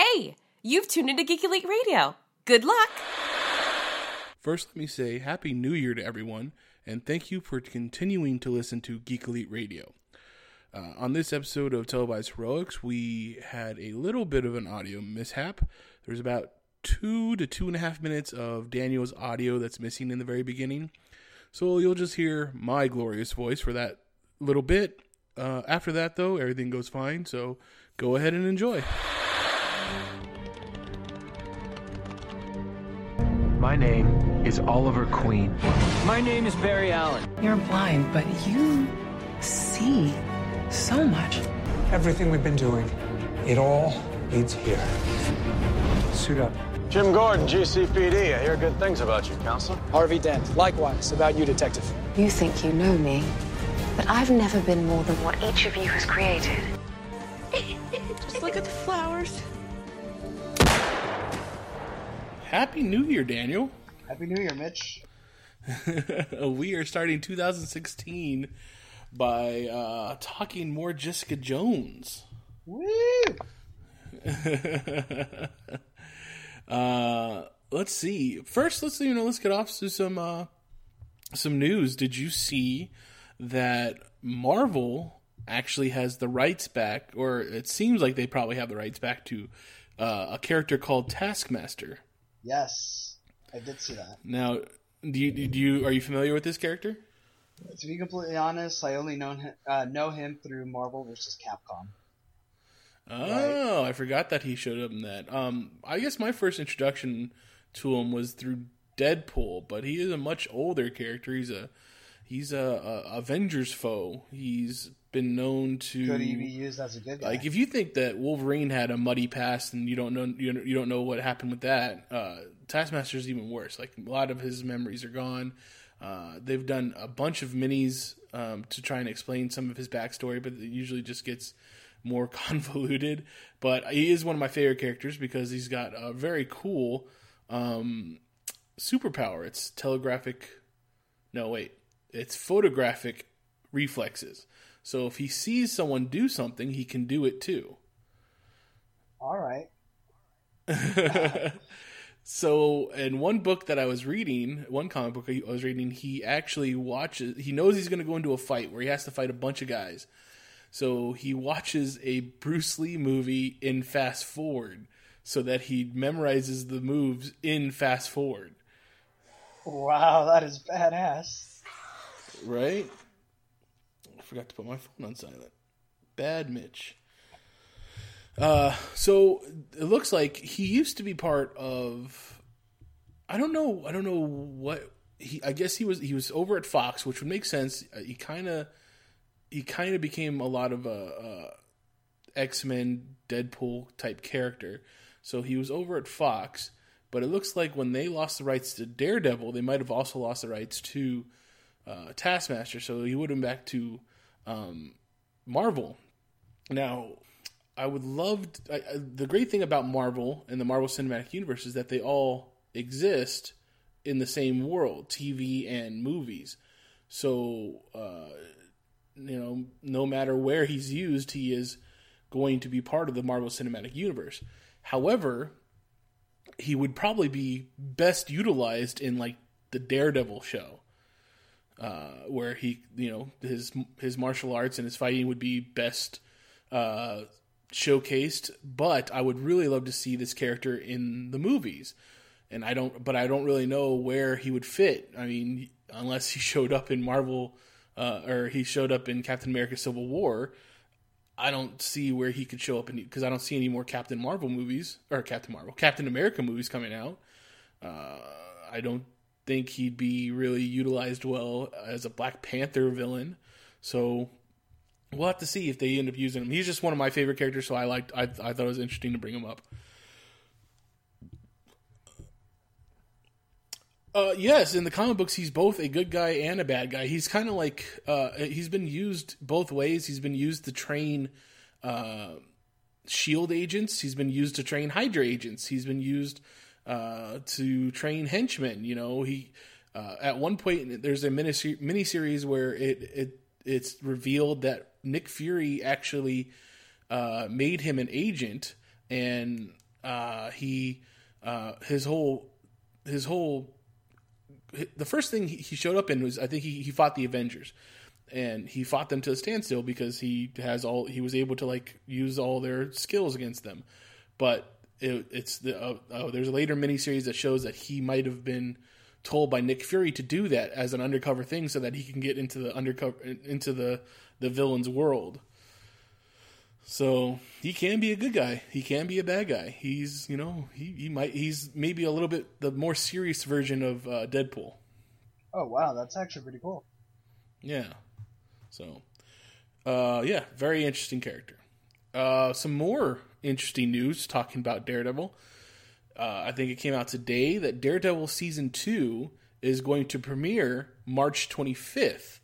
Hey, you've tuned into Geek Elite Radio. Good luck. First, let me say Happy New Year to everyone, and thank you for continuing to listen to Geek Elite Radio. Uh, on this episode of Televised Heroics, we had a little bit of an audio mishap. There's about two to two and a half minutes of Daniel's audio that's missing in the very beginning. So you'll just hear my glorious voice for that little bit. Uh, after that, though, everything goes fine. So go ahead and enjoy. My name is Oliver Queen. My name is Barry Allen. You're blind, but you see so much. Everything we've been doing, it all leads here. Suit up. Jim Gordon, GCPD. I hear good things about you, Counselor. Harvey Dent. Likewise, about you, Detective. You think you know me, but I've never been more than what each of you has created. Just look at the flowers. Happy New Year, Daniel. Happy New Year, Mitch. we are starting 2016 by uh, talking more Jessica Jones. Woo! uh, let's see. First, let's you know let's get off to some uh, some news. Did you see that Marvel actually has the rights back, or it seems like they probably have the rights back to uh, a character called Taskmaster? Yes, I did see that. Now, do you do you are you familiar with this character? To be completely honest, I only know him, uh, know him through Marvel versus Capcom. Oh, right? I forgot that he showed up in that. Um, I guess my first introduction to him was through Deadpool, but he is a much older character. He's a he's a, a Avengers foe. He's been known to could he be used as a good guy? Like if you think that Wolverine had a muddy past and you don't know you don't, you don't know what happened with that, uh, Taskmaster's even worse. Like a lot of his memories are gone. Uh, they've done a bunch of minis um, to try and explain some of his backstory, but it usually just gets more convoluted. But he is one of my favorite characters because he's got a very cool um, superpower. It's telegraphic. No, wait. It's photographic reflexes. So if he sees someone do something, he can do it too. All right. So, in one book that I was reading, one comic book I was reading, he actually watches. He knows he's going to go into a fight where he has to fight a bunch of guys. So he watches a Bruce Lee movie in fast forward, so that he memorizes the moves in fast forward. Wow, that is badass. Right? Forgot to put my phone on silent. Bad Mitch. Uh, so it looks like he used to be part of. I don't know. I don't know what he. I guess he was. He was over at Fox, which would make sense. Uh, he kind of. He kind of became a lot of a, a X Men, Deadpool type character. So he was over at Fox, but it looks like when they lost the rights to Daredevil, they might have also lost the rights to uh, Taskmaster. So he would have been back to um, Marvel. Now, I would love to, I, the great thing about Marvel and the Marvel Cinematic Universe is that they all exist in the same world, TV and movies. So, uh, you know, no matter where he's used, he is going to be part of the Marvel Cinematic Universe. However, he would probably be best utilized in like the Daredevil show, uh, where he, you know, his his martial arts and his fighting would be best uh, showcased, but I would really love to see this character in the movies. And I don't, but I don't really know where he would fit. I mean, unless he showed up in Marvel, uh, or he showed up in Captain America: Civil War. I don't see where he could show up in because I don't see any more Captain Marvel movies or Captain Marvel, Captain America movies coming out. Uh, I don't think he'd be really utilized well as a Black Panther villain. So we'll have to see if they end up using him. He's just one of my favorite characters, so I liked. I, I thought it was interesting to bring him up. Uh, yes, in the comic books, he's both a good guy and a bad guy. He's kind of like uh, he's been used both ways. He's been used to train uh, Shield agents. He's been used to train Hydra agents. He's been used uh, to train henchmen. You know, he uh, at one point there's a mini miniseries where it it it's revealed that Nick Fury actually uh, made him an agent and Uh, he uh, his whole his whole the first thing he showed up in was I think he, he fought the Avengers and he fought them to a standstill because he has all he was able to like use all their skills against them. But it, it's the uh, oh, there's a later miniseries that shows that he might have been told by Nick Fury to do that as an undercover thing so that he can get into the undercover into the the villain's world. So he can be a good guy. He can be a bad guy. He's you know he, he might he's maybe a little bit the more serious version of uh, Deadpool. Oh wow, that's actually pretty cool. Yeah. So, uh, yeah, very interesting character. Uh, some more interesting news talking about Daredevil. Uh, I think it came out today that Daredevil season two is going to premiere March 25th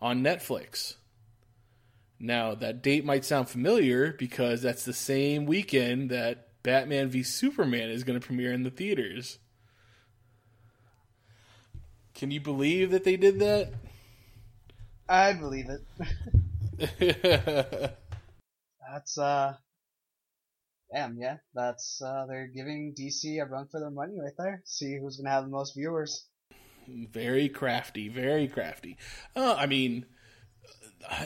on Netflix. Now, that date might sound familiar because that's the same weekend that Batman v Superman is going to premiere in the theaters. Can you believe that they did that? I believe it. that's uh damn, yeah. That's uh they're giving DC a run for their money right there. See who's gonna have the most viewers. Very crafty, very crafty. Uh, I mean,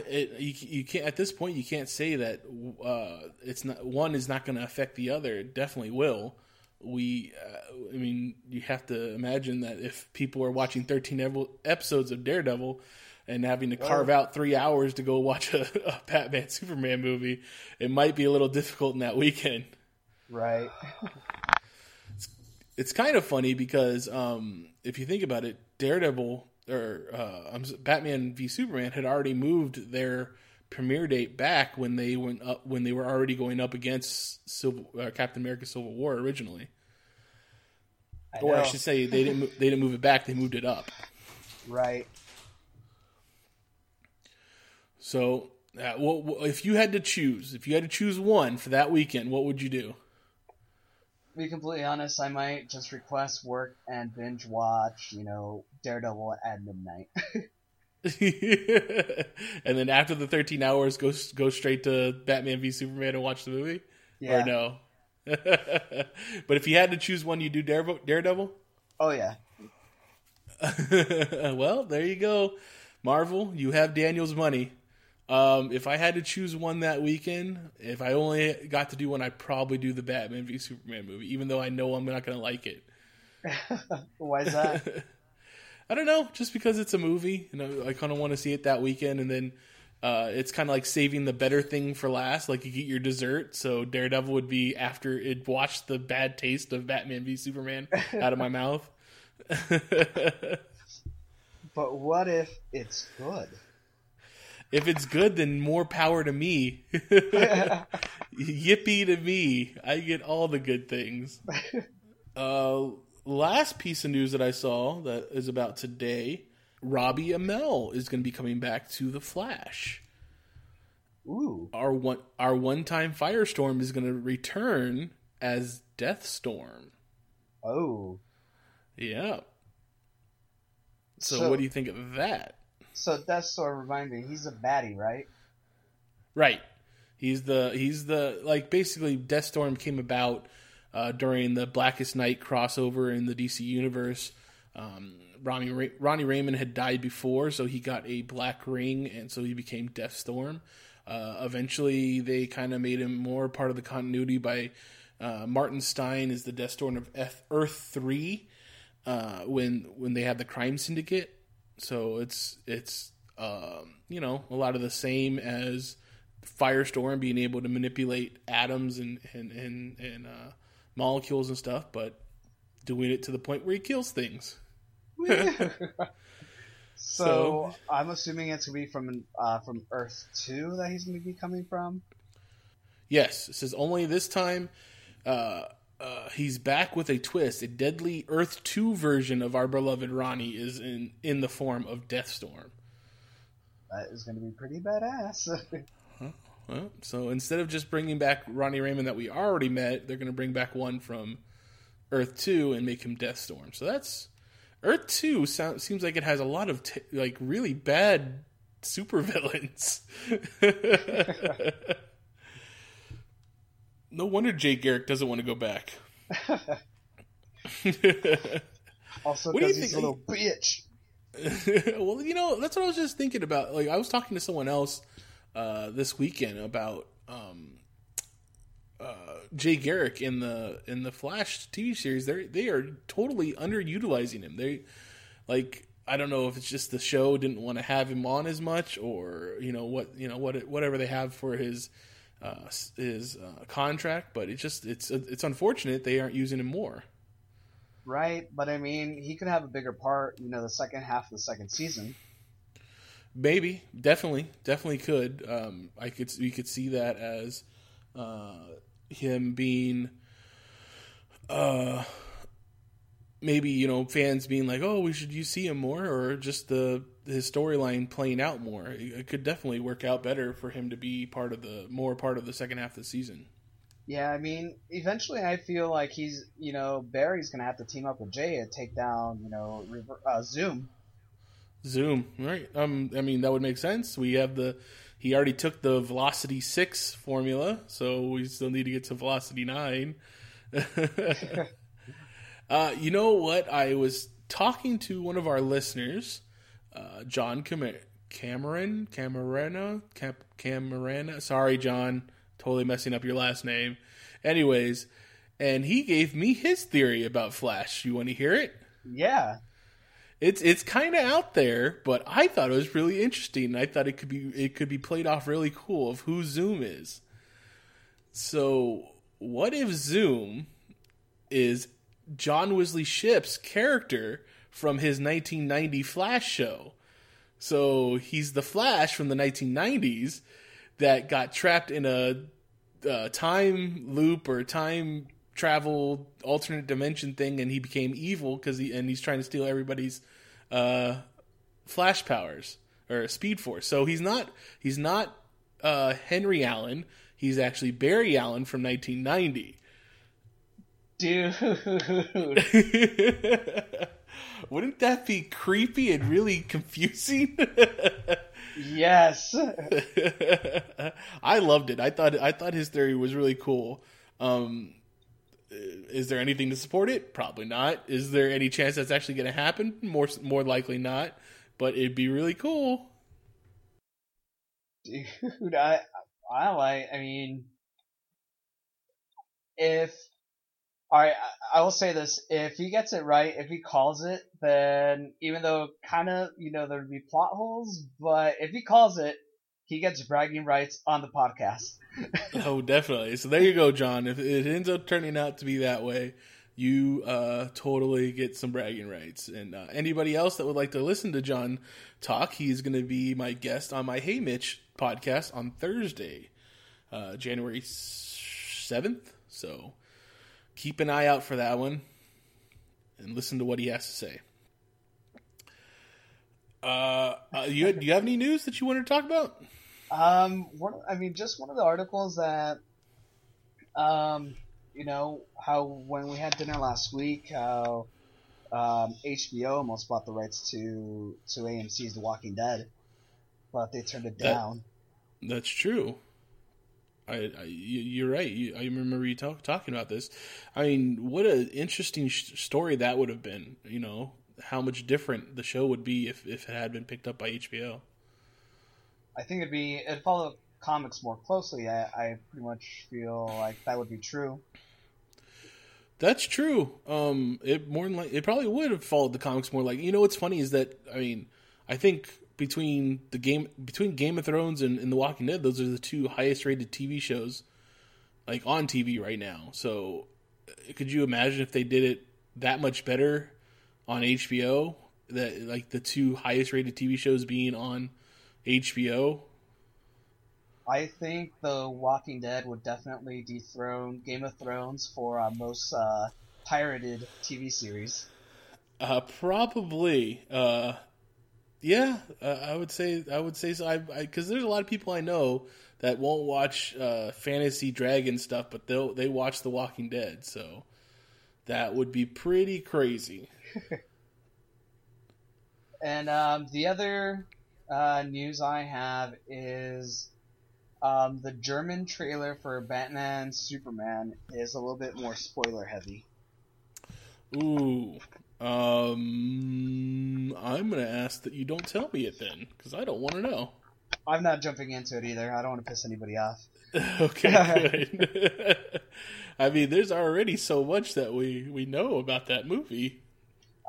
it, you, you can't at this point you can't say that uh, it's not one is not going to affect the other. It definitely will. We, uh, I mean, you have to imagine that if people are watching 13 episodes of Daredevil, and having to carve out three hours to go watch a, a Batman Superman movie, it might be a little difficult in that weekend. Right. it's, it's kind of funny because um, if you think about it, Daredevil or uh, Batman v Superman had already moved their premiere date back when they went up when they were already going up against Civil, uh, Captain America: Civil War originally. I or I should say they didn't they didn't move it back; they moved it up. Right. So, uh, well, if you had to choose, if you had to choose one for that weekend, what would you do? To be completely honest, I might just request work and binge watch, you know, Daredevil at midnight. and then after the 13 hours, go go straight to Batman v Superman and watch the movie? Yeah. Or no? but if you had to choose one, you do Daredevil? Oh, yeah. well, there you go. Marvel, you have Daniel's money. Um, if I had to choose one that weekend, if I only got to do one, I'd probably do the Batman v Superman movie, even though I know I'm not going to like it. Why is that? I don't know, just because it's a movie, and I, I kind of want to see it that weekend, and then uh, it's kind of like saving the better thing for last. Like you get your dessert, so Daredevil would be after it washed the bad taste of Batman v Superman out of my mouth. but what if it's good? If it's good, then more power to me. Yippee to me. I get all the good things. Uh, last piece of news that I saw that is about today Robbie Amell is going to be coming back to The Flash. Ooh. Our one our one time Firestorm is going to return as Deathstorm. Oh. Yeah. So, so, what do you think of that? So Deathstorm, remind me, he's a baddie, right? Right. He's the he's the like basically Deathstorm came about uh, during the Blackest Night crossover in the DC universe. Um, Ronnie Ronnie Raymond had died before, so he got a black ring, and so he became Deathstorm. Uh, eventually, they kind of made him more part of the continuity by uh, Martin Stein is the Deathstorm of F- Earth Three uh, when when they had the crime syndicate, so it's it's um, you know a lot of the same as Firestorm being able to manipulate atoms and and and, and uh, molecules and stuff, but doing it to the point where he kills things. so, so, I'm assuming it's gonna be from uh, from Earth Two that he's gonna be coming from. Yes, it says only this time. Uh, uh, he's back with a twist. A deadly Earth Two version of our beloved Ronnie is in in the form of Deathstorm. That is going to be pretty badass. huh? Well, so instead of just bringing back Ronnie Raymond that we already met, they're going to bring back one from Earth Two and make him Deathstorm. So that's Earth Two. Sound, seems like it has a lot of t- like really bad supervillains. No wonder Jay Garrick doesn't want to go back. also, What do you he's a think- little bitch. well, you know, that's what I was just thinking about. Like, I was talking to someone else uh, this weekend about um, uh, Jay Garrick in the in the Flash TV series. They they are totally underutilizing him. They like I don't know if it's just the show didn't want to have him on as much, or you know what you know what whatever they have for his uh, his uh, contract. But it just it's it's unfortunate they aren't using him more. Right, but I mean, he could have a bigger part, you know, the second half of the second season. Maybe, definitely, definitely could. Um, I could, we could see that as uh, him being, uh, maybe you know, fans being like, "Oh, we should you see him more," or just the his storyline playing out more. It, could definitely work out better for him to be part of the more part of the second half of the season. Yeah, I mean, eventually I feel like he's, you know, Barry's gonna have to team up with Jay to take down, you know, Rever- uh, Zoom. Zoom, right? Um, I mean that would make sense. We have the he already took the Velocity Six formula, so we still need to get to Velocity Nine. uh, you know what? I was talking to one of our listeners, uh, John Cam- Cameron Camarena Cam- Camarena. Sorry, John, totally messing up your last name. Anyways, and he gave me his theory about Flash. You want to hear it? Yeah. It's it's kind of out there, but I thought it was really interesting. I thought it could be it could be played off really cool of who Zoom is. So, what if Zoom is John Wesley Shipp's character from his 1990 Flash show? So, he's the Flash from the 1990s that got trapped in a uh, time loop or time travel alternate dimension thing and he became evil because he and he's trying to steal everybody's uh flash powers or speed force so he's not he's not uh henry allen he's actually barry allen from 1990 Dude. wouldn't that be creepy and really confusing yes. I loved it. I thought I thought his theory was really cool. Um, is there anything to support it? Probably not. Is there any chance that's actually going to happen? More more likely not. But it'd be really cool. Dude, I, I like, I mean, if, alright, I, I will say this, if he gets it right, if he calls it, then even though kind of, you know, there'd be plot holes, but if he calls it, he gets bragging rights on the podcast. oh, definitely. So there you go, John. If it ends up turning out to be that way, you uh, totally get some bragging rights. And uh, anybody else that would like to listen to John talk, he's going to be my guest on my Hey Mitch podcast on Thursday, uh, January 7th. So keep an eye out for that one and listen to what he has to say. Uh, uh, you, do you have any news that you want to talk about? Um, one, I mean, just one of the articles that, um, you know, how when we had dinner last week, how um, HBO almost bought the rights to to AMC's The Walking Dead, but they turned it That- down. That's true. I, I you- you're right. You, I remember you talk, talking about this. I mean, what an interesting sh- story that would have been. You know, how much different the show would be if, if it had been picked up by HBO. I think it'd be it'd follow comics more closely. I, I pretty much feel like that would be true. That's true. Um, it more than like it probably would have followed the comics more like. You know, what's funny is that I mean, I think between the game between Game of Thrones and, and The Walking Dead, those are the two highest rated TV shows like on TV right now. So, uh, could you imagine if they did it that much better on HBO? That like the two highest rated TV shows being on HBO. I think The Walking Dead would definitely dethrone Game of Thrones for uh, most uh, pirated TV series. Uh, probably. Uh, yeah, uh, I would say I would say so. I because there's a lot of people I know that won't watch uh, fantasy dragon stuff, but they'll they watch The Walking Dead. So that would be pretty crazy. And um, the other uh, news I have is Um, the German trailer for Batman Superman is a little bit more spoiler heavy. Ooh. Um, I'm going to ask that you don't tell me it then, because I don't want to know. I'm not jumping into it either. I don't want to piss anybody off. okay, good. I mean, there's already so much that we, we know about that movie.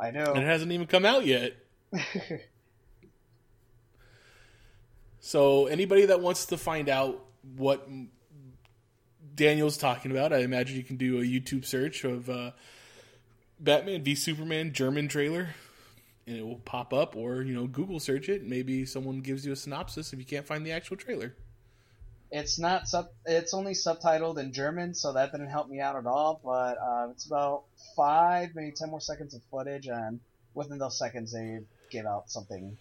I know. And it hasn't even come out yet. so, anybody that wants to find out what Daniel's talking about, I imagine you can do a YouTube search of uh, Batman v Superman German trailer, and it will pop up, or you know, Google search it. Maybe someone gives you a synopsis if you can't find the actual trailer. It's not sub. It's only subtitled in German, so that didn't help me out at all. But uh, it's about five, maybe ten more seconds of footage, and within those seconds, they give out something.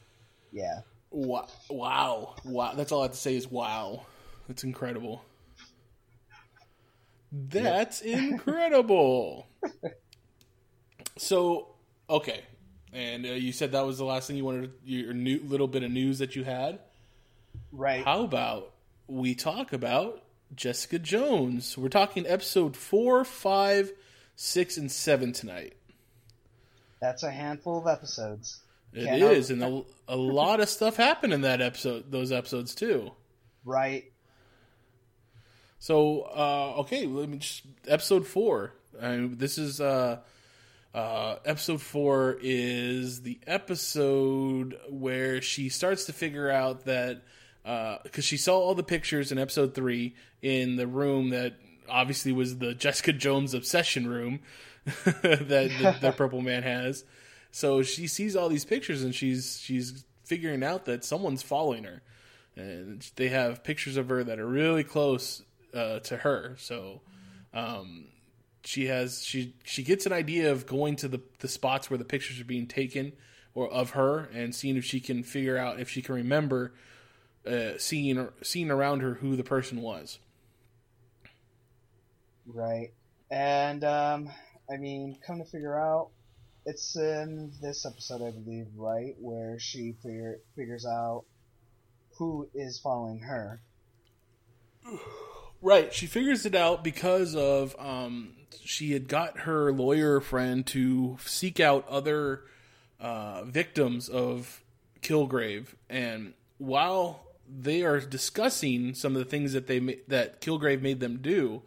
Yeah. Wow! Wow! Wow! That's all I have to say is wow. That's incredible. That's yep. incredible. so, okay, and uh, you said that was the last thing you wanted, your new little bit of news that you had. Right. How about we talk about Jessica Jones? We're talking episode four, five, six, and seven tonight. That's a handful of episodes. It Can't is, and a, a lot of stuff happened in that episode. Those episodes too. Right. So, uh, okay, let me just episode four. I mean, this is uh, uh, episode four is the episode where she starts to figure out that because uh, she saw all the pictures in episode three in the room that obviously was the Jessica Jones obsession room that the, the Purple Man has. So she sees all these pictures and she's she's figuring out that someone's following her, and they have pictures of her that are really close uh, to her. So um, she has she she gets an idea of going to the the spots where the pictures are being taken or of her and seeing if she can figure out if she can remember uh, seeing seeing around her who the person was. Right, and um, I mean, come to figure out, it's in this episode, I believe, right, where she figure, figures out who is following her. Right, she figures it out because of um, she had got her lawyer friend to seek out other uh, victims of Kilgrave, and while they are discussing some of the things that they that Kilgrave made them do,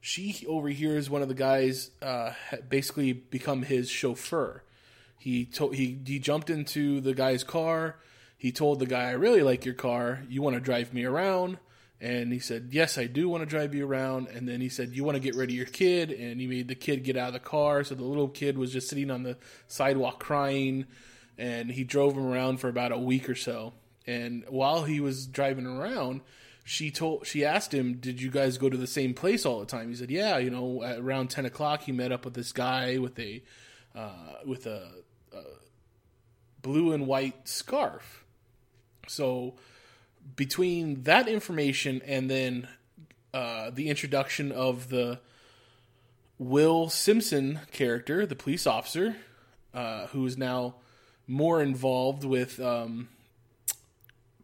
she overhears one of the guys uh, basically become his chauffeur. He told he he jumped into the guy's car. He told the guy, "I really like your car. You want to drive me around?" And he said, Yes, I do want to drive you around. And then he said, You want to get rid of your kid? And he made the kid get out of the car. So the little kid was just sitting on the sidewalk crying. And he drove him around for about a week or so. And while he was driving around, she told she asked him, "Did you guys go to the same place all the time?" He said, "Yeah, you know, around ten o'clock, he met up with this guy with a uh, with a, a blue and white scarf." So between that information and then uh, the introduction of the Will Simpson character, the police officer, uh, who is now more involved with um,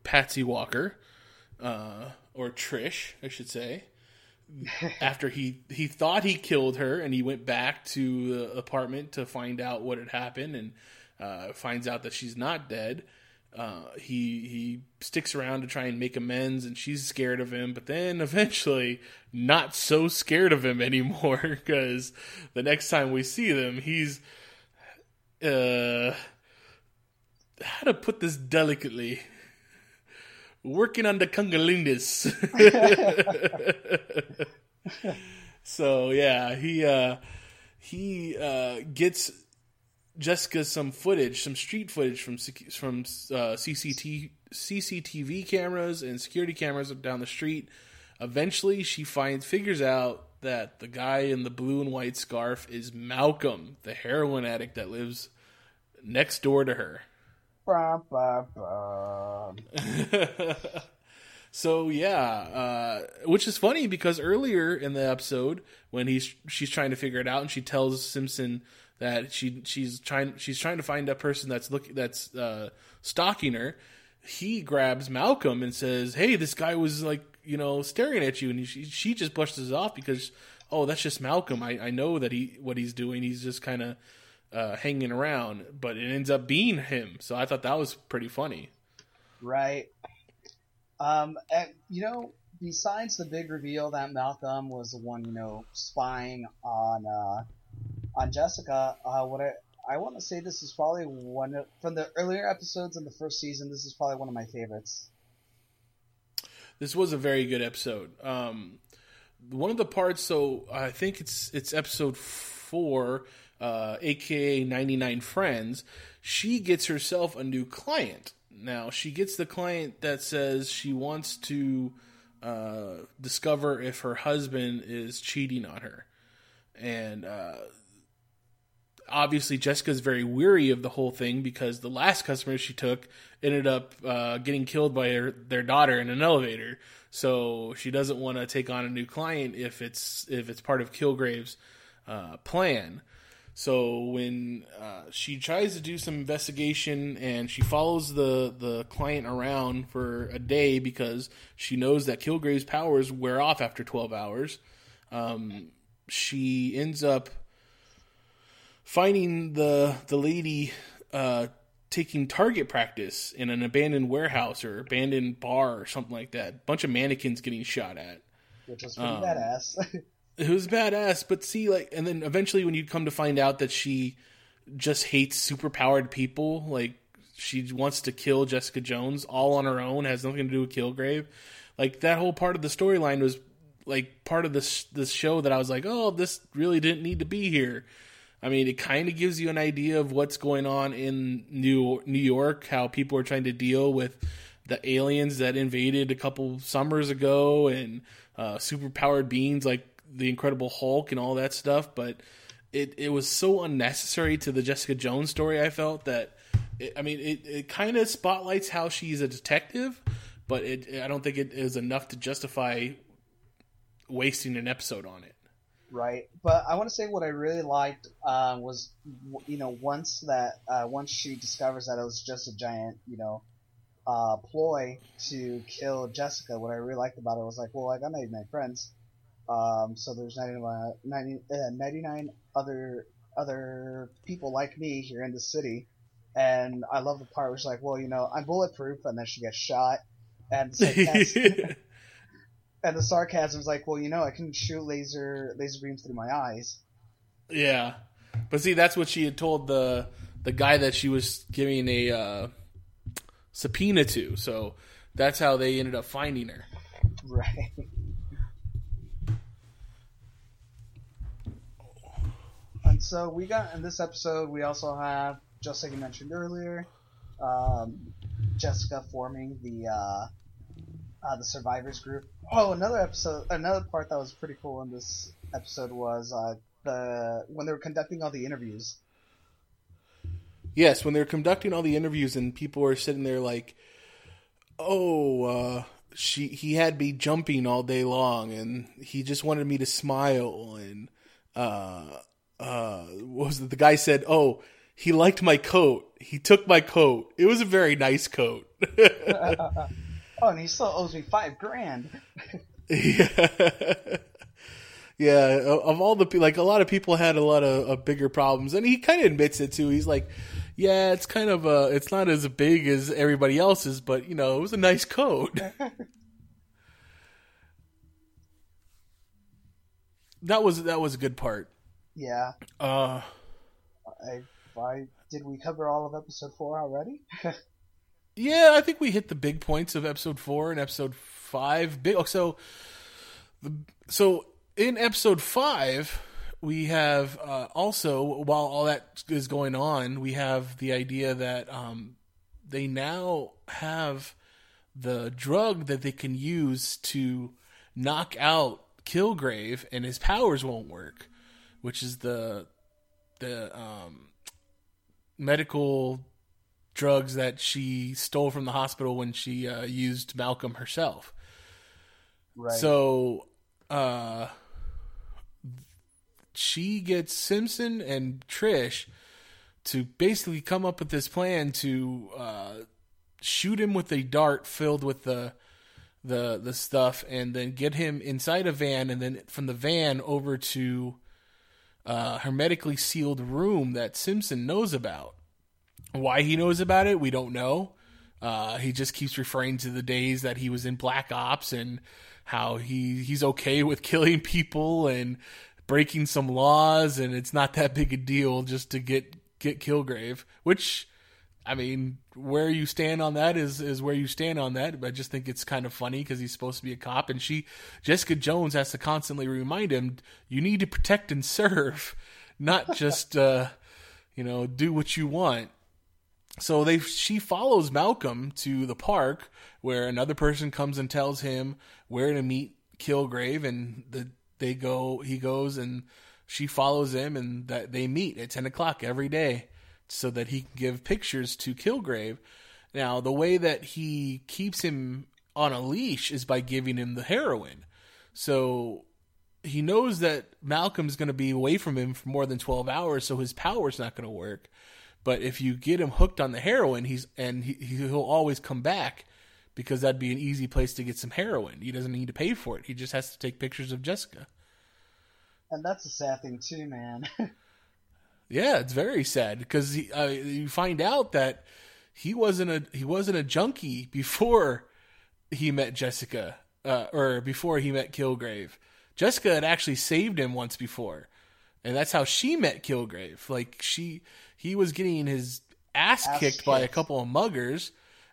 Patsy Walker, uh, or Trish, I should say. After he he thought he killed her, and he went back to the apartment to find out what had happened, and uh, finds out that she's not dead. Uh, he he sticks around to try and make amends, and she's scared of him. But then eventually, not so scared of him anymore because the next time we see them, he's uh, how to put this delicately working on the cunnilingus. so yeah, he uh, he uh, gets Jessica some footage, some street footage from from uh, CCTV CCTV cameras and security cameras down the street. Eventually, she finds figures out that the guy in the blue and white scarf is Malcolm, the heroin addict that lives next door to her. Bah, bah, bah. so yeah, uh, which is funny because earlier in the episode when he's she's trying to figure it out and she tells Simpson that she she's trying she's trying to find a person that's look that's uh, stalking her. He grabs Malcolm and says, "Hey, this guy was like you know staring at you, and she, she just brushes it off because oh that's just Malcolm. I, I know that he what he's doing. He's just kind of uh, hanging around, but it ends up being him. So I thought that was pretty funny. Right. Um, and, you know, besides the big reveal that Malcolm was the one, you know, spying on uh, on Jessica, uh, what I I want to say this is probably one of, from the earlier episodes in the first season. This is probably one of my favorites. This was a very good episode. Um, one of the parts, so I think it's it's episode four, uh, aka ninety nine friends. She gets herself a new client. Now she gets the client that says she wants to uh, discover if her husband is cheating on her, and uh, obviously Jessica's very weary of the whole thing because the last customer she took ended up uh, getting killed by her, their daughter in an elevator. So she doesn't want to take on a new client if it's if it's part of Kilgrave's uh, plan. So when uh, she tries to do some investigation and she follows the the client around for a day because she knows that Kilgrave's powers wear off after twelve hours, um, she ends up finding the the lady uh, taking target practice in an abandoned warehouse or abandoned bar or something like that. Bunch of mannequins getting shot at, which was pretty um, badass. it was badass, but see, like, and then eventually when you come to find out that she just hates super powered people, like she wants to kill Jessica Jones all on her own, has nothing to do with Kilgrave. Like that whole part of the storyline was like part of this this show that I was like, oh, this really didn't need to be here. I mean, it kind of gives you an idea of what's going on in New New York, how people are trying to deal with the aliens that invaded a couple summers ago, and uh, super powered beings like the Incredible Hulk and all that stuff. But it it was so unnecessary to the Jessica Jones story. I felt that, it, I mean, it it kind of spotlights how she's a detective, but it I don't think it is enough to justify wasting an episode on it right? But I want to say what I really liked uh, was, you know, once that uh, once she discovers that it was just a giant, you know, uh, ploy to kill Jessica. What I really liked about it was like, well, I got 99 friends, um, so there's 99, 90, uh, 99 other other people like me here in the city. And I love the part where she's like, well, you know, I'm bulletproof, and then she gets shot. And so and the sarcasm is like, well, you know, I can shoot laser laser beams through my eyes. Yeah, but see, that's what she had told the the guy that she was giving a uh, subpoena to. So that's how they ended up finding her. Right. And so we got in this episode, we also have, just like you mentioned earlier, um, Jessica forming the uh, uh, the survivors group. Oh, another episode, another part that was pretty cool in this episode was uh, the when they were conducting all the interviews. Yes, when they were conducting all the interviews and people were sitting there like, "Oh, uh, she he had me jumping all day long, and he just wanted me to smile." And uh, uh, what was it? The guy said, "Oh." He liked my coat. He took my coat. It was a very nice coat. Oh, and he still owes me five grand. yeah. Yeah, of all the like, a lot of people had a lot of, of bigger problems, and he kind of admits it too. He's like, "Yeah, it's kind of uh, it's not as big as everybody else's, but you know, it was a nice coat." that was that was a good part. Yeah. Uh, I, I did we cover all of episode four already? Yeah, I think we hit the big points of episode four and episode five. Big so so in episode five we have uh, also while all that is going on, we have the idea that um, they now have the drug that they can use to knock out Kilgrave, and his powers won't work, which is the the um, medical drugs that she stole from the hospital when she uh, used Malcolm herself. Right. So, uh, she gets Simpson and Trish to basically come up with this plan to uh, shoot him with a dart filled with the the the stuff and then get him inside a van and then from the van over to a hermetically sealed room that Simpson knows about. Why he knows about it, we don't know. Uh, he just keeps referring to the days that he was in Black Ops and how he he's okay with killing people and breaking some laws, and it's not that big a deal just to get get Kilgrave. Which, I mean, where you stand on that is is where you stand on that. But I just think it's kind of funny because he's supposed to be a cop, and she Jessica Jones has to constantly remind him, "You need to protect and serve, not just uh, you know do what you want." So they she follows Malcolm to the park where another person comes and tells him where to meet Kilgrave and the they go he goes and she follows him and that they meet at ten o'clock every day so that he can give pictures to Kilgrave. Now the way that he keeps him on a leash is by giving him the heroin. So he knows that Malcolm's going to be away from him for more than 12 hours so his power's not going to work. But if you get him hooked on the heroin, he's and he, he'll always come back because that'd be an easy place to get some heroin. He doesn't need to pay for it. He just has to take pictures of Jessica. And that's a sad thing too, man. yeah, it's very sad because uh, you find out that he wasn't a he wasn't a junkie before he met Jessica, uh, or before he met Kilgrave. Jessica had actually saved him once before, and that's how she met Kilgrave. Like she he was getting his ass, ass kicked, kicked by a couple of muggers,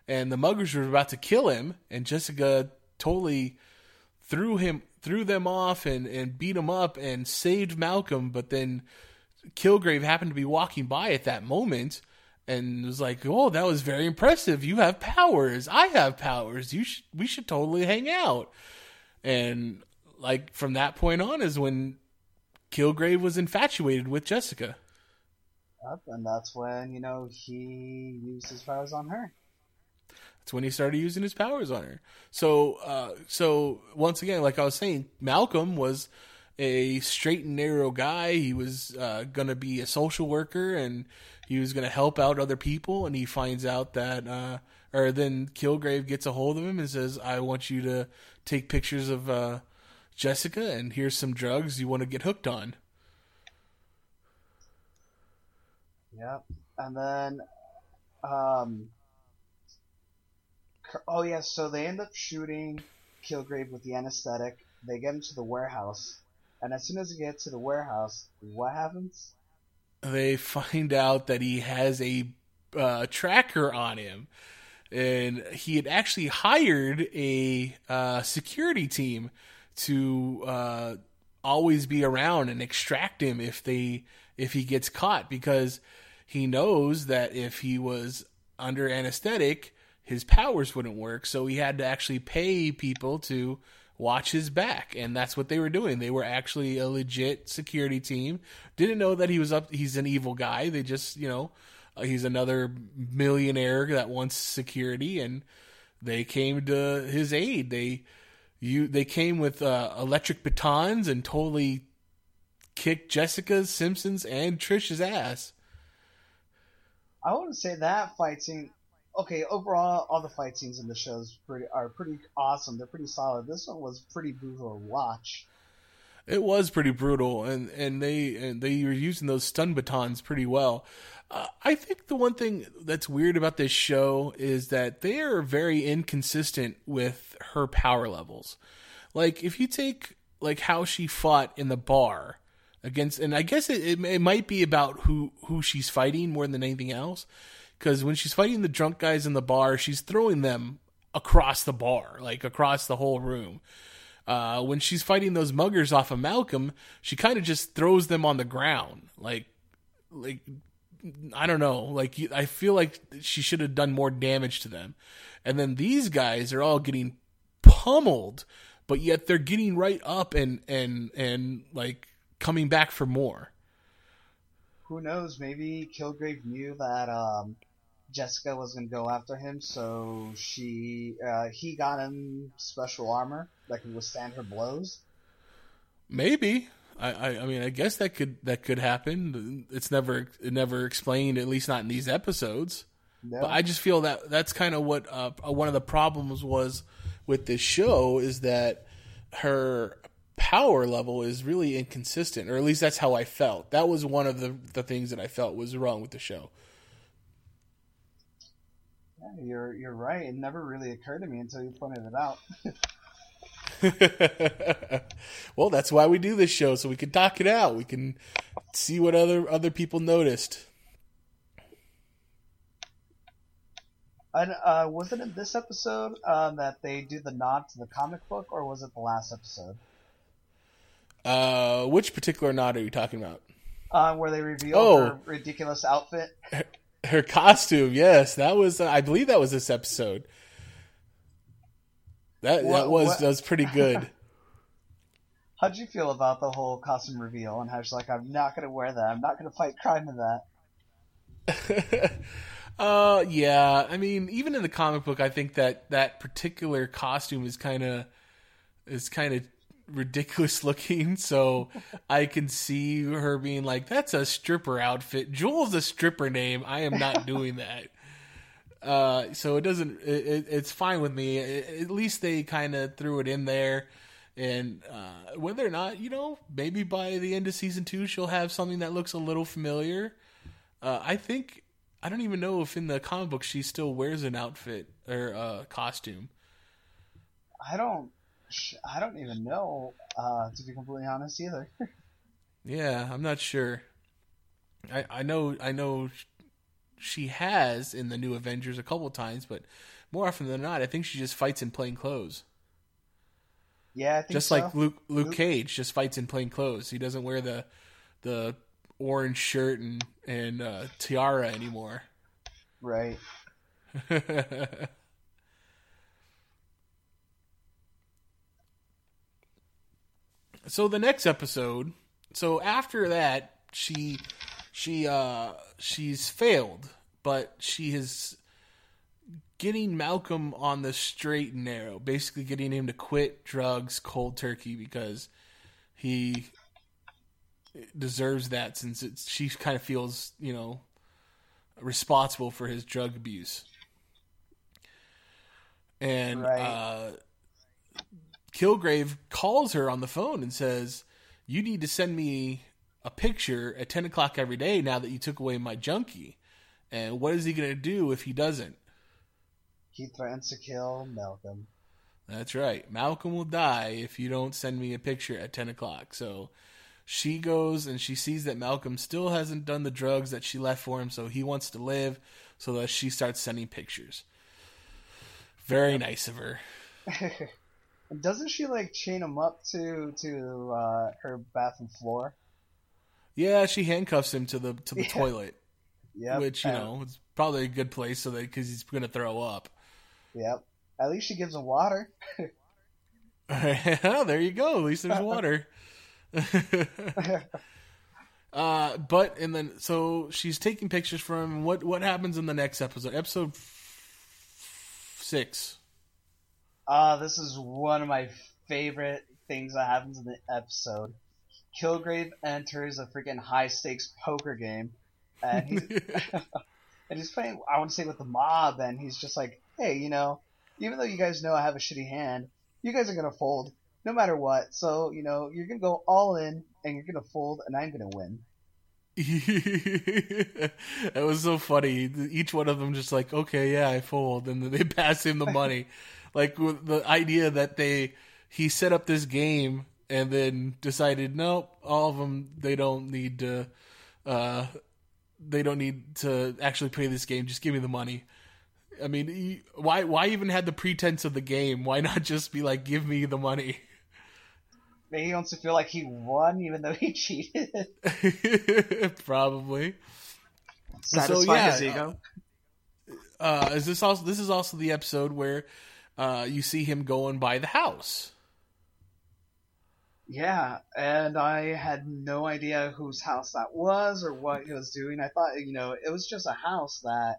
and the muggers were about to kill him, and Jessica totally threw him threw them off and, and beat him up and saved Malcolm, but then Kilgrave happened to be walking by at that moment and was like, "Oh, that was very impressive. You have powers. I have powers. You should we should totally hang out." And like from that point on is when Kilgrave was infatuated with Jessica. Yep, and that's when you know he used his powers on her. That's when he started using his powers on her. So, uh, so once again, like I was saying, Malcolm was a straight and narrow guy. He was uh, going to be a social worker and he was going to help out other people. And he finds out that, uh, or then Kilgrave gets a hold of him and says, "I want you to take pictures of uh, Jessica, and here's some drugs you want to get hooked on." Yep. And then, um, oh yeah, so they end up shooting Kilgrave with the anesthetic. They get into the warehouse, and as soon as they get to the warehouse, what happens? They find out that he has a uh, tracker on him, and he had actually hired a uh, security team to uh, always be around and extract him if they if he gets caught because he knows that if he was under anesthetic, his powers wouldn't work. So he had to actually pay people to watch his back, and that's what they were doing. They were actually a legit security team. Didn't know that he was up. He's an evil guy. They just, you know, uh, he's another millionaire that wants security, and they came to his aid. They you they came with uh, electric batons and totally kicked Jessica's, Simpsons, and Trish's ass. I wouldn't say that fight scene. Okay, overall, all the fight scenes in the shows pretty are pretty awesome. They're pretty solid. This one was pretty brutal to watch. It was pretty brutal, and and they and they were using those stun batons pretty well. Uh, I think the one thing that's weird about this show is that they are very inconsistent with her power levels. Like if you take like how she fought in the bar, against, and I guess it, it, it might be about who who she's fighting more than anything else. Because when she's fighting the drunk guys in the bar, she's throwing them across the bar, like across the whole room. Uh, when she's fighting those muggers off of Malcolm, she kind of just throws them on the ground, like, like I don't know, like I feel like she should have done more damage to them. And then these guys are all getting pummeled, but yet they're getting right up and and and like coming back for more. Who knows? Maybe Kilgrave knew that um, Jessica was going to go after him, so she uh, he got him special armor that can withstand her blows. Maybe. I, I, I mean I guess that could that could happen. It's never it never explained, at least not in these episodes. No. But I just feel that that's kind of what uh, one of the problems was with this show is that her power level is really inconsistent, or at least that's how I felt. That was one of the the things that I felt was wrong with the show. Yeah, you're you're right. It never really occurred to me until you pointed it out. well, that's why we do this show so we can talk it out. We can see what other other people noticed. And uh, was it in this episode um, that they do the nod to the comic book, or was it the last episode? Uh, which particular nod are you talking about? Uh, where they reveal Oh. her ridiculous outfit. Her costume, yes, that was. I believe that was this episode. That that was what- that was pretty good. How'd you feel about the whole costume reveal and how she's like, I'm not going to wear that. I'm not going to fight crime in that. Uh, yeah. I mean, even in the comic book, I think that that particular costume is kind of is kind of ridiculous looking. So I can see her being like, "That's a stripper outfit. Jewel's a stripper name. I am not doing that." Uh, so it doesn't. It, it, it's fine with me. At least they kind of threw it in there. And uh, whether or not, you know, maybe by the end of season two, she'll have something that looks a little familiar. Uh, I think I don't even know if in the comic book she still wears an outfit or uh, costume. I don't. I don't even know, uh, to be completely honest, either. Yeah, I'm not sure. I I know I know she has in the new Avengers a couple times, but more often than not, I think she just fights in plain clothes. yeah, I think Just so. like Luke, Luke Luke- Cage just fights in plain clothes. He doesn't wear the the orange shirt and and uh, tiara anymore. Right. so the next episode so after that she she uh she's failed but she is getting malcolm on the straight and narrow basically getting him to quit drugs cold turkey because he deserves that since it's, she kind of feels you know responsible for his drug abuse and Right. uh Kilgrave calls her on the phone and says, "You need to send me a picture at ten o'clock every day now that you took away my junkie." And what is he going to do if he doesn't? He threatens to kill Malcolm. That's right. Malcolm will die if you don't send me a picture at 10 o'clock. So she goes and she sees that Malcolm still hasn't done the drugs that she left for him, so he wants to live, so that she starts sending pictures. Very nice of her. Doesn't she like chain him up to to uh, her bathroom floor? Yeah, she handcuffs him to the to the toilet. Yeah. which you and- know is probably a good place so that because he's going to throw up. Yep. At least she gives him water. there you go. At least there's water. uh, but and then so she's taking pictures from him. What what happens in the next episode? Episode f- six. Uh, this is one of my favorite things that happens in the episode. Kilgrave enters a freaking high stakes poker game, and he's and he's playing. I want to say with the mob, and he's just like, "Hey, you know, even though you guys know I have a shitty hand, you guys are gonna fold no matter what. So you know, you're gonna go all in, and you're gonna fold, and I'm gonna win." that was so funny. Each one of them just like, okay, yeah, I fold, and then they pass him the money. like with the idea that they he set up this game and then decided, nope, all of them they don't need to, uh, they don't need to actually play this game. Just give me the money. I mean, why why even had the pretense of the game? Why not just be like, give me the money? Maybe he wants to feel like he won, even though he cheated. Probably. Satisfy yeah, his ego. uh, is this also this is also the episode where uh, you see him going by the house. Yeah, and I had no idea whose house that was or what he was doing. I thought, you know, it was just a house that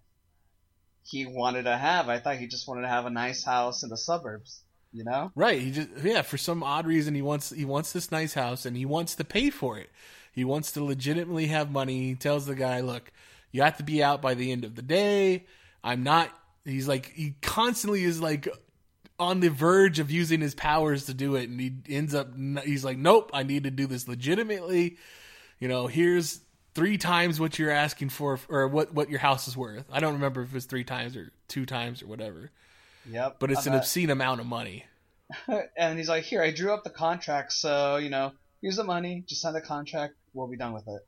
he wanted to have. I thought he just wanted to have a nice house in the suburbs, you know? Right. He just yeah, for some odd reason he wants he wants this nice house and he wants to pay for it. He wants to legitimately have money. He tells the guy, "Look, you have to be out by the end of the day. I'm not." He's like he constantly is like on the verge of using his powers to do it, and he ends up he's like, nope, I need to do this legitimately. You know, here's three times what you're asking for, or what what your house is worth. I don't remember if it was three times or two times or whatever. Yep. But it's an obscene amount of money. and he's like, "Here, I drew up the contract, so you know, here's the money. Just sign the contract. We'll be done with it."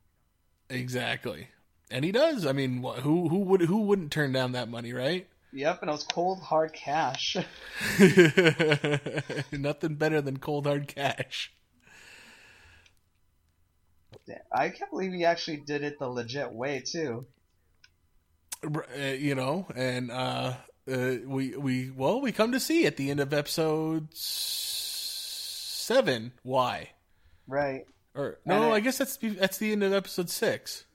Exactly. And he does. I mean, who who would who wouldn't turn down that money, right? Yep, and it was cold hard cash. Nothing better than cold hard cash. I can't believe he actually did it the legit way too. Uh, you know, and uh, uh, we we well we come to see at the end of episode seven why Right. or no it- I guess that's that's the end of episode six.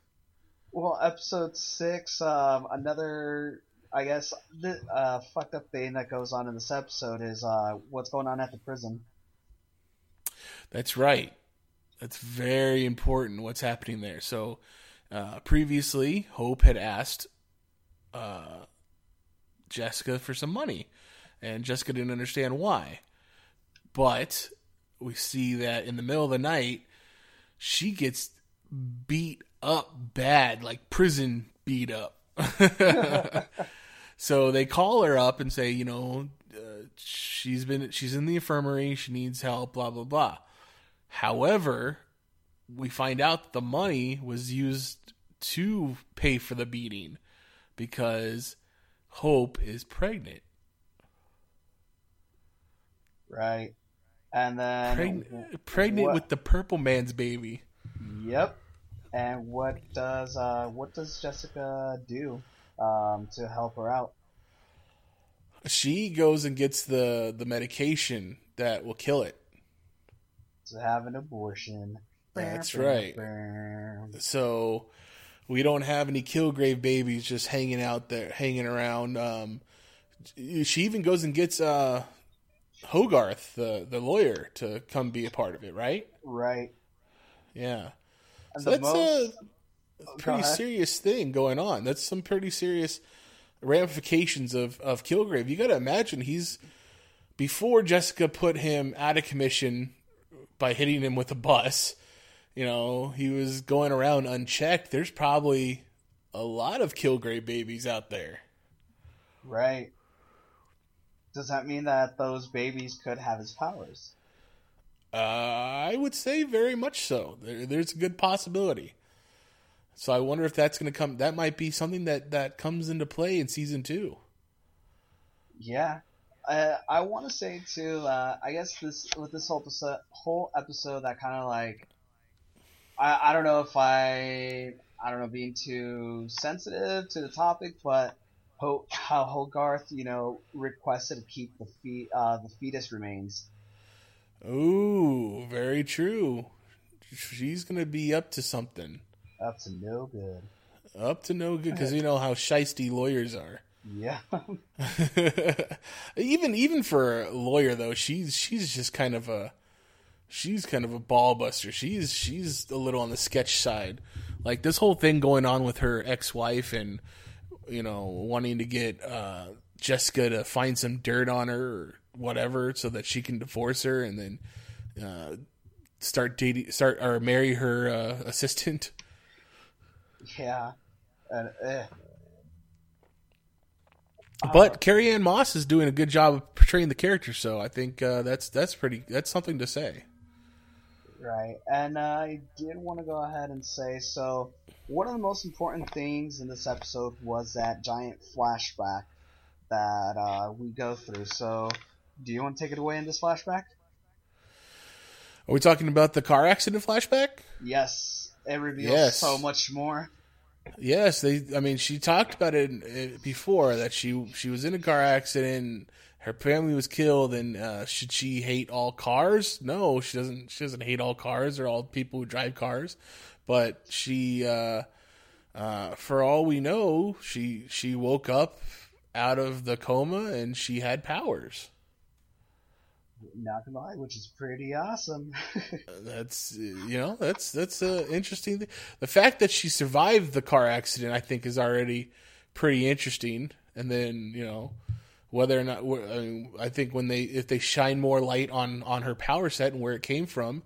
Well, episode six, um, another, I guess, the uh, fucked up thing that goes on in this episode is uh, what's going on at the prison. That's right. That's very important. What's happening there? So, uh, previously, Hope had asked uh, Jessica for some money, and Jessica didn't understand why. But we see that in the middle of the night, she gets beat up bad, like prison beat up. so they call her up and say, you know, uh, she's been she's in the infirmary, she needs help, blah blah blah. However, we find out that the money was used to pay for the beating because Hope is pregnant. Right. And then. Pregnant, pregnant what- with the purple man's baby. Yep. And what does uh, what does Jessica do um, to help her out? She goes and gets the the medication that will kill it. To have an abortion. That's right. So we don't have any Kilgrave babies just hanging out there, hanging around. Um, she even goes and gets uh, Hogarth, the the lawyer, to come be a part of it. Right? Right. Yeah. And So the that's most- a Go pretty serious thing going on. That's some pretty serious ramifications of of Kilgrave. You got to imagine he's before Jessica put him out of commission by hitting him with a bus. You know, he was going around unchecked. There's probably a lot of Kilgrave babies out there. Right. Does that mean that those babies could have his powers? Uh, I would say very much so. There, there's a good possibility. So I wonder if that's going to come. That might be something that that comes into play in season two. Yeah. Uh, I want to say too. Uh, I guess this with this whole episode, whole episode that kind of like, I I don't know if I I don't know being too sensitive to the topic, but Ho, how Hogarth you know requested to keep the fe- uh, the fetus remains. Ooh, very true. She's going to be up to something. Up to no good. Up to no good because you know how shisty lawyers are. Yeah. even even for a lawyer though, she's she's just kind of a she's kind of a ball buster. She's she's a little on the sketch side. Like this whole thing going on with her ex-wife and you know wanting to get uh, Jessica to find some dirt on her or whatever so that she can divorce her and then uh, start dating start or marry her uh, assistant. Yeah. And, eh. But Carrie-Anne Moss is doing a good job of portraying the character, so I think uh, that's that's pretty that's something to say. Right, and uh, I did want to go ahead and say so. One of the most important things in this episode was that giant flashback that uh, we go through. So, do you want to take it away in this flashback? Are we talking about the car accident flashback? Yes, it reveals Yes. so much more. Yes, they. I mean, she talked about it before that she she was in a car accident. Her family was killed, and uh, should she hate all cars? No, she doesn't. She doesn't hate all cars or all people who drive cars, but she, uh, uh, for all we know, she she woke up out of the coma and she had powers. Not gonna lie, which is pretty awesome. That's uh, you know that's that's uh, interesting. thing. The fact that she survived the car accident, I think, is already pretty interesting. And then you know whether or not I, mean, I think when they if they shine more light on on her power set and where it came from,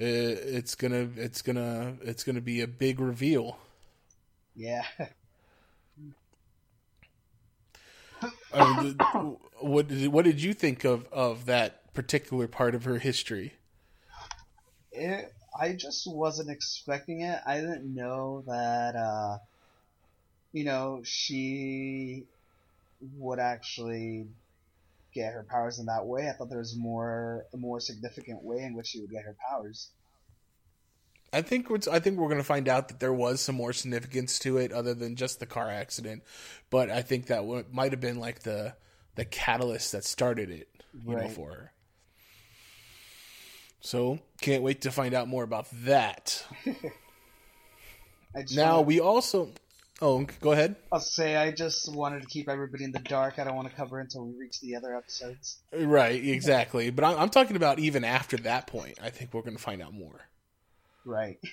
uh, it's gonna it's gonna it's gonna be a big reveal. Yeah. I mean, what did, what did you think of of that particular part of her history? It, I just wasn't expecting it. I didn't know that, uh, you know, she would actually get her powers in that way. I thought there was more a more significant way in which she would get her powers. I think I think we're going to find out that there was some more significance to it other than just the car accident, but I think that w- might have been like the the catalyst that started it, you Right. know, for her. So can't wait to find out more about that. Now we also, oh, go ahead. I'll say I just wanted to keep everybody in the dark. I don't want to cover until we reach the other episodes. Right, exactly. But I'm, I'm talking about even after that point. I think we're going to find out more. Right.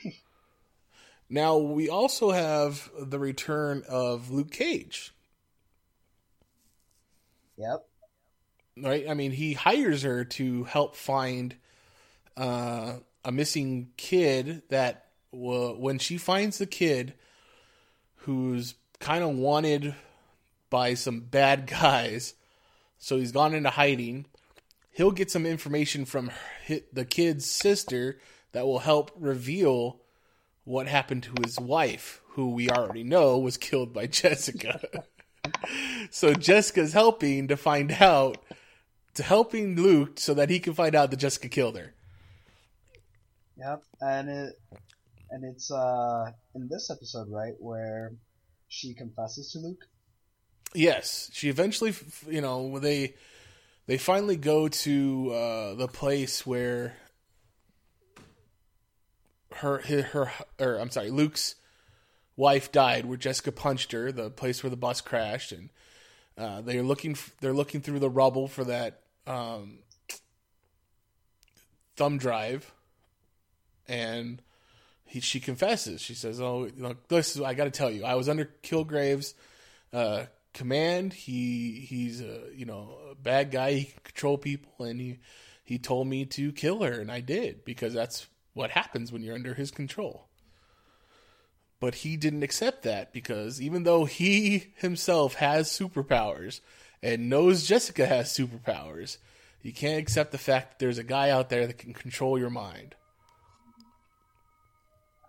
Now we also have the return of Luke Cage. Yep. right? I mean, he hires her to help find uh, a missing kid that will, when she finds the kid who's kind of wanted by some bad guys, so he's gone into hiding. He'll get some information from the kid's sister that will help reveal what happened to his wife, who we already know was killed by Jessica. so Jessica's helping to find out, to helping Luke so that he can find out that Jessica killed her. Yep. And it and it's uh in this episode, right, where she confesses to Luke. Yes, she eventually, you know, they they finally go to uh, the place where her her, her or I'm sorry, Luke's wife died, where Jessica punched her. The place where the bus crashed, and uh, they're looking they're looking through the rubble for that um, thumb drive, and he, she confesses. She says, "Oh, look, this is I got to tell you. I was under Kilgrave's uh, command. He he's a you know a bad guy. He can control people, and he he told me to kill her, and I did because that's what happens when you're under his control." But he didn't accept that because even though he himself has superpowers and knows Jessica has superpowers, you can't accept the fact that there's a guy out there that can control your mind.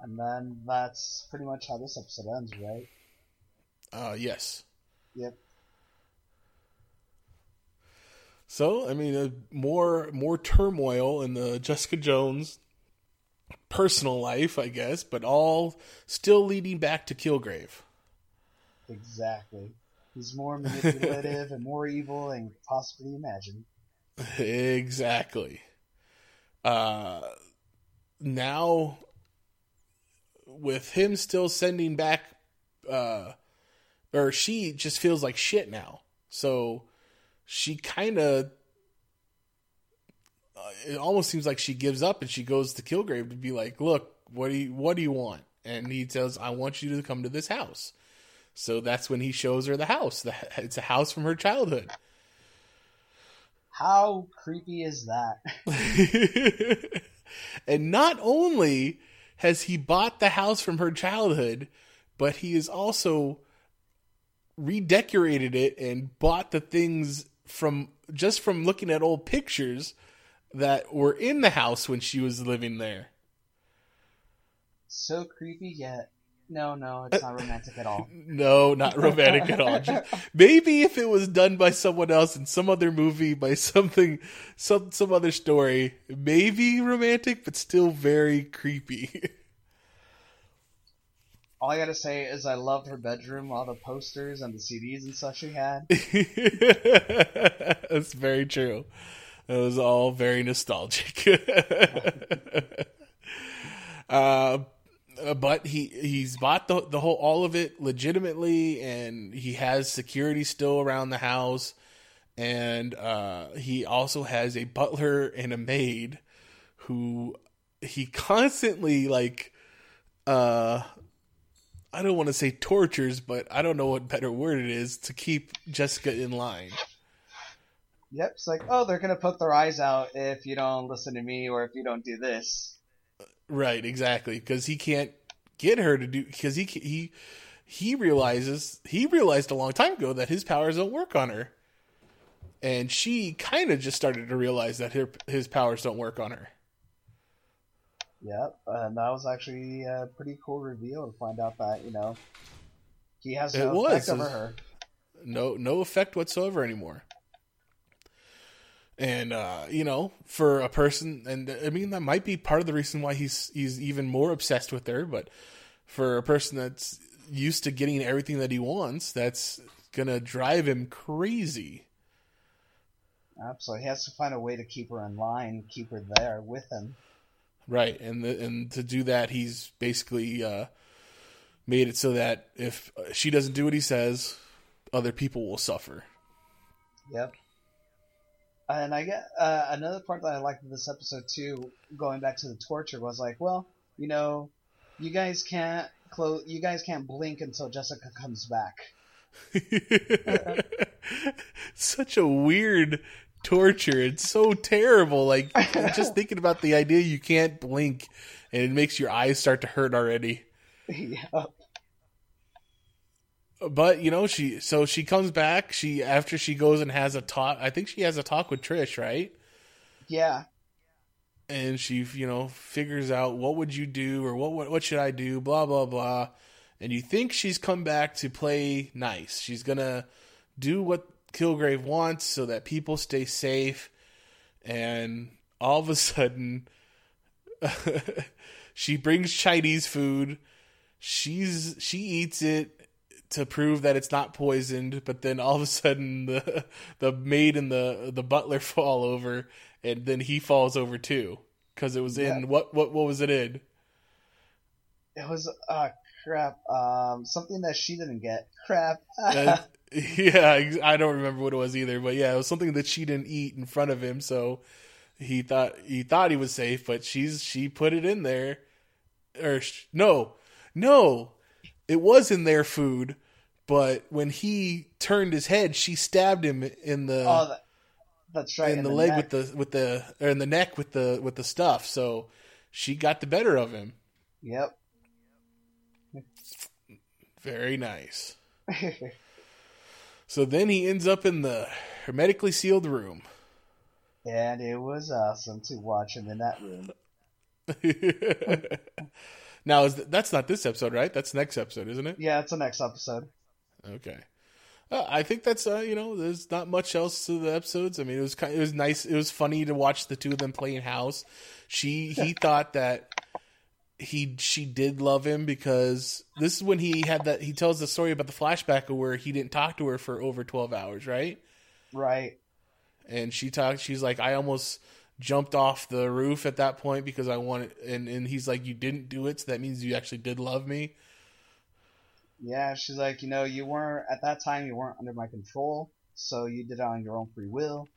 And then that's pretty much how this episode ends, right? Uh, yes. Yep. So, I mean, uh, more more turmoil in the Jessica Jones personal life, I guess, but all still leading back to Kilgrave. Exactly. He's more manipulative and more evil than you could possibly imagine. exactly. Uh, now, with him still sending back, uh, or she just feels like shit now. So she kind of, uh, it almost seems like she gives up and she goes to Kilgrave to be like, "Look, what do you what do you want?" And he says, "I want you to come to this house." So that's when he shows her the house. It's a house from her childhood. How creepy is that? and not only has he bought the house from her childhood, but he has also redecorated it and bought the things from just from looking at old pictures that were in the house when she was living there. so creepy yet no, no, it's not romantic at all. No, not romantic at all. Just, maybe if it was done by someone else in some other movie, by something, some some other story, maybe romantic, but still very creepy. All I gotta say is I loved her bedroom, all the posters and the CDs and stuff she had. That's very true. It was all very nostalgic. uh, but he he's bought the the whole all of it legitimately, and he has security still around the house, and uh, he also has a butler and a maid who he constantly like uh I don't want to say tortures, but I don't know what better word it is to keep Jessica in line. Yep, it's like, oh, they're gonna poke their eyes out if you don't listen to me or if you don't do this. Right, exactly, because he can't get her to do because he he he realizes he realized a long time ago that his powers don't work on her, and she kind of just started to realize that her, his powers don't work on her. Yep, and that was actually a pretty cool reveal to find out that you know he has It no was. effect over her. no no effect whatsoever anymore. And uh, you know, for a person, and I mean that might be part of the reason why he's he's even more obsessed with her. But for a person that's used to getting everything that he wants, that's gonna drive him crazy. Absolutely, he has to find a way to keep her in line, keep her there with him. Right, and the, and to do that, he's basically uh, made it so that if she doesn't do what he says, other people will suffer. Yep. And I get uh, another part that I liked in this episode too, going back to the torture, was like, well, you know, you guys can't close, you guys can't blink until Jessica comes back. Such a weird torture. It's so terrible. Like just thinking about the idea you can't blink and it makes your eyes start to hurt already. yep. But you know, she so she comes back. She after she goes and has a talk. I think she has a talk with Trish, right? Yeah. and she you know figures out what would you do or what what, what should I do blah blah blah and you think she's come back to play nice she's gonna do what Kilgrave wants so that people stay safe and all of a sudden she brings Chinese food she's she eats it to prove that it's not poisoned but then all of a sudden the the maid and the the butler fall over and then he falls over too because it was in Yeah. what what what was it in It was uh crap. Um, something that she didn't get. Crap. Uh, yeah i don't remember what it was either but yeah it was something that she didn't eat in front of him so he thought he thought he was safe but she's she put it in there or no no it was in their food but when he turned his head she stabbed him in the oh, that, that's right. in the, leg with the with the or in the neck with the with the stuff so she got the better of him Yep. very nice so then he ends up in the hermetically sealed room and it was awesome to watch him in that room. now is th- that's not this episode right that's next episode isn't it Yeah, it's the next episode. Okay uh, I think that's uh, you know there's not much else to the episodes. I mean it was kind it was nice it was funny to watch the two of them playing house. She he thought that he she did love him because this is when he had that he tells the story about the flashback of where he didn't talk to her for over 12 hours, right? Right. And she talked she's like I almost jumped off the roof at that point because I wanted and and he's like you didn't do it so that means you actually did love me. Yeah, she's like, you know, you weren't at that time. You weren't under my control, so you did it on your own free will.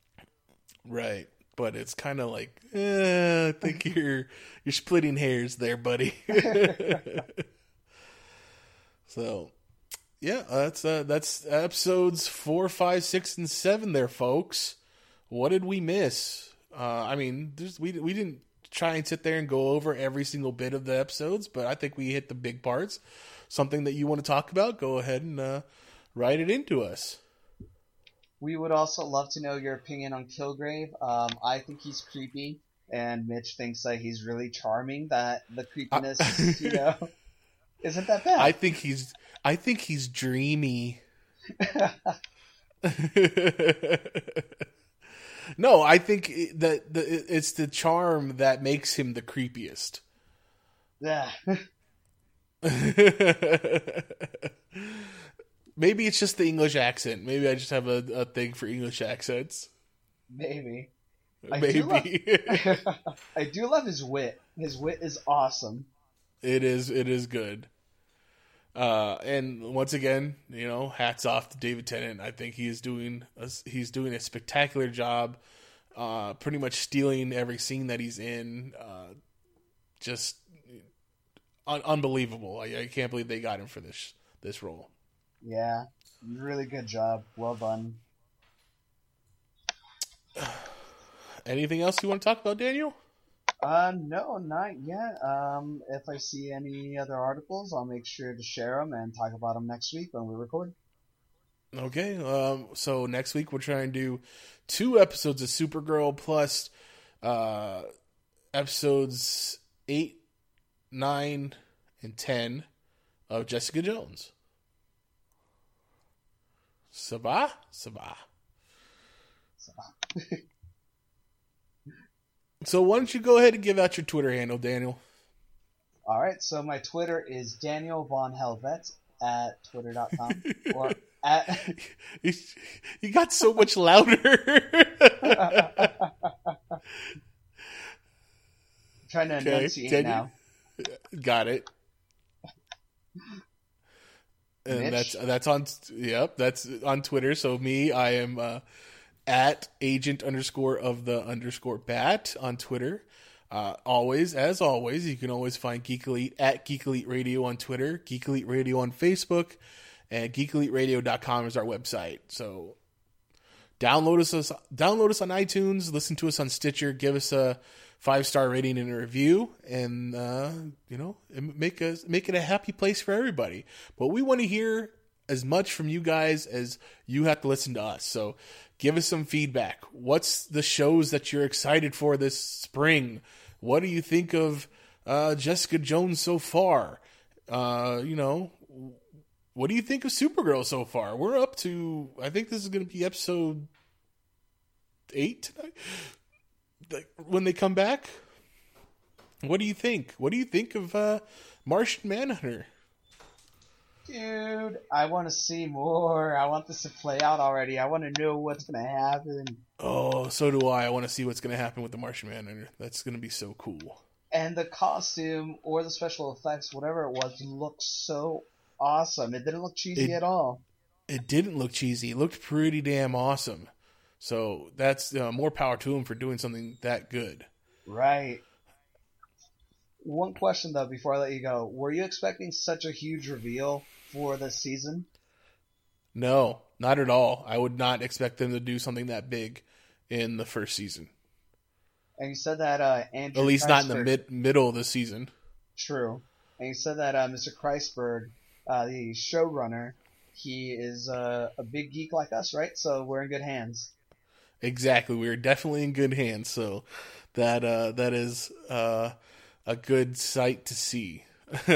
Right. But it's kind of like, eh, I think you're you're splitting hairs there, buddy. so, yeah, that's uh, that's episodes four, five, six, and seven. There, folks. What did we miss? Uh, I mean, we we didn't try and sit there and go over every single bit of the episodes, but I think we hit the big parts. Something that you want to talk about? Go ahead and uh, write it into us. We would also love to know your opinion on Kilgrave. Um, I think he's creepy, and Mitch thinks that he's really charming. That the creepiness, you know, isn't that bad. I think he's I think he's dreamy. no, I think that the, it's the charm that makes him the creepiest. yeah. Maybe it's just the English accent. Maybe I just have a, a thing for English accents. Maybe. I do love- Maybe I do love his wit. His wit is awesome. it is. It is good. Uh, and once again, you know, hats off to David Tennant. I think he is doing a, he's doing a spectacular job. Uh, pretty much stealing every scene that he's in. Uh, just un- unbelievable. I, I can't believe they got him for this this role. Yeah, really good job. Well done. Anything else you want to talk about, Daniel? Uh, no, not yet. Um, if I see any other articles, I'll make sure to share them and talk about them next week when we record. Okay. Um, so next week we're trying to do two episodes of Supergirl plus uh, episodes eight, nine, and ten of Jessica Jones. Sabah, Sabah. so why don't you go ahead and give out your Twitter handle, Daniel? All right. So my Twitter is Daniel Von Helvet at twitter.com or at. you got so much louder. trying to Okay, enunciate Daniel. now. Got it. And Mitch? that's that's on yep that's on Twitter. So me, I am uh, at agent underscore of the underscore bat on Twitter. Uh, always, as always, you can always find Geek Elite at Geek Elite Radio on Twitter, Geek Elite Radio on Facebook, and geekeliteradio.com is our website. So download us download us on iTunes, listen to us on Stitcher, give us a five star rating and a review, and uh, you know make us make it a happy place for everybody. But we want to hear as much from you guys as you have to listen to us. So give us some feedback. What's the shows that you're excited for this spring? What do you think of uh, Jessica Jones so far? Uh, you know, what do you think of Supergirl so far? We're up to, I think this is going to be episode eight tonight. Like, when they come back. What do you think? What do you think of uh, Martian Manhunter? Dude, I want to see more. I want this to play out already. I want to know what's going to happen. Oh, so do I. I want to see what's going to happen with the Martian Manhunter. That's going to be so cool. And the costume or the special effects, whatever it was, looked so awesome. It didn't look cheesy It- at all. It didn't look cheesy. It looked pretty damn awesome. So that's uh, more power to him for doing something that good. Right. One question though, before I let you go, were you expecting such a huge reveal for this season? No, not at all. I would not expect them to do something that big in the first season. And you said that uh, Andrew At least not in the mid middle of the season. True. And you said that uh, Mr. Kreisberg, uh, the showrunner, he is uh, a big geek like us, right? So we're in good hands. Exactly. We are definitely in good hands. So that uh, that is uh, a good sight to see.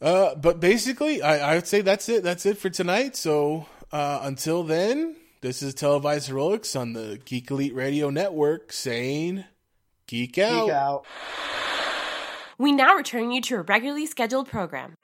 uh, but basically, I, I would say that's it. That's it for tonight. So uh, until then, this is Televised Heroics on the Geek Elite Radio Network saying, Geek out. Geek out. We now return you to a regularly scheduled program.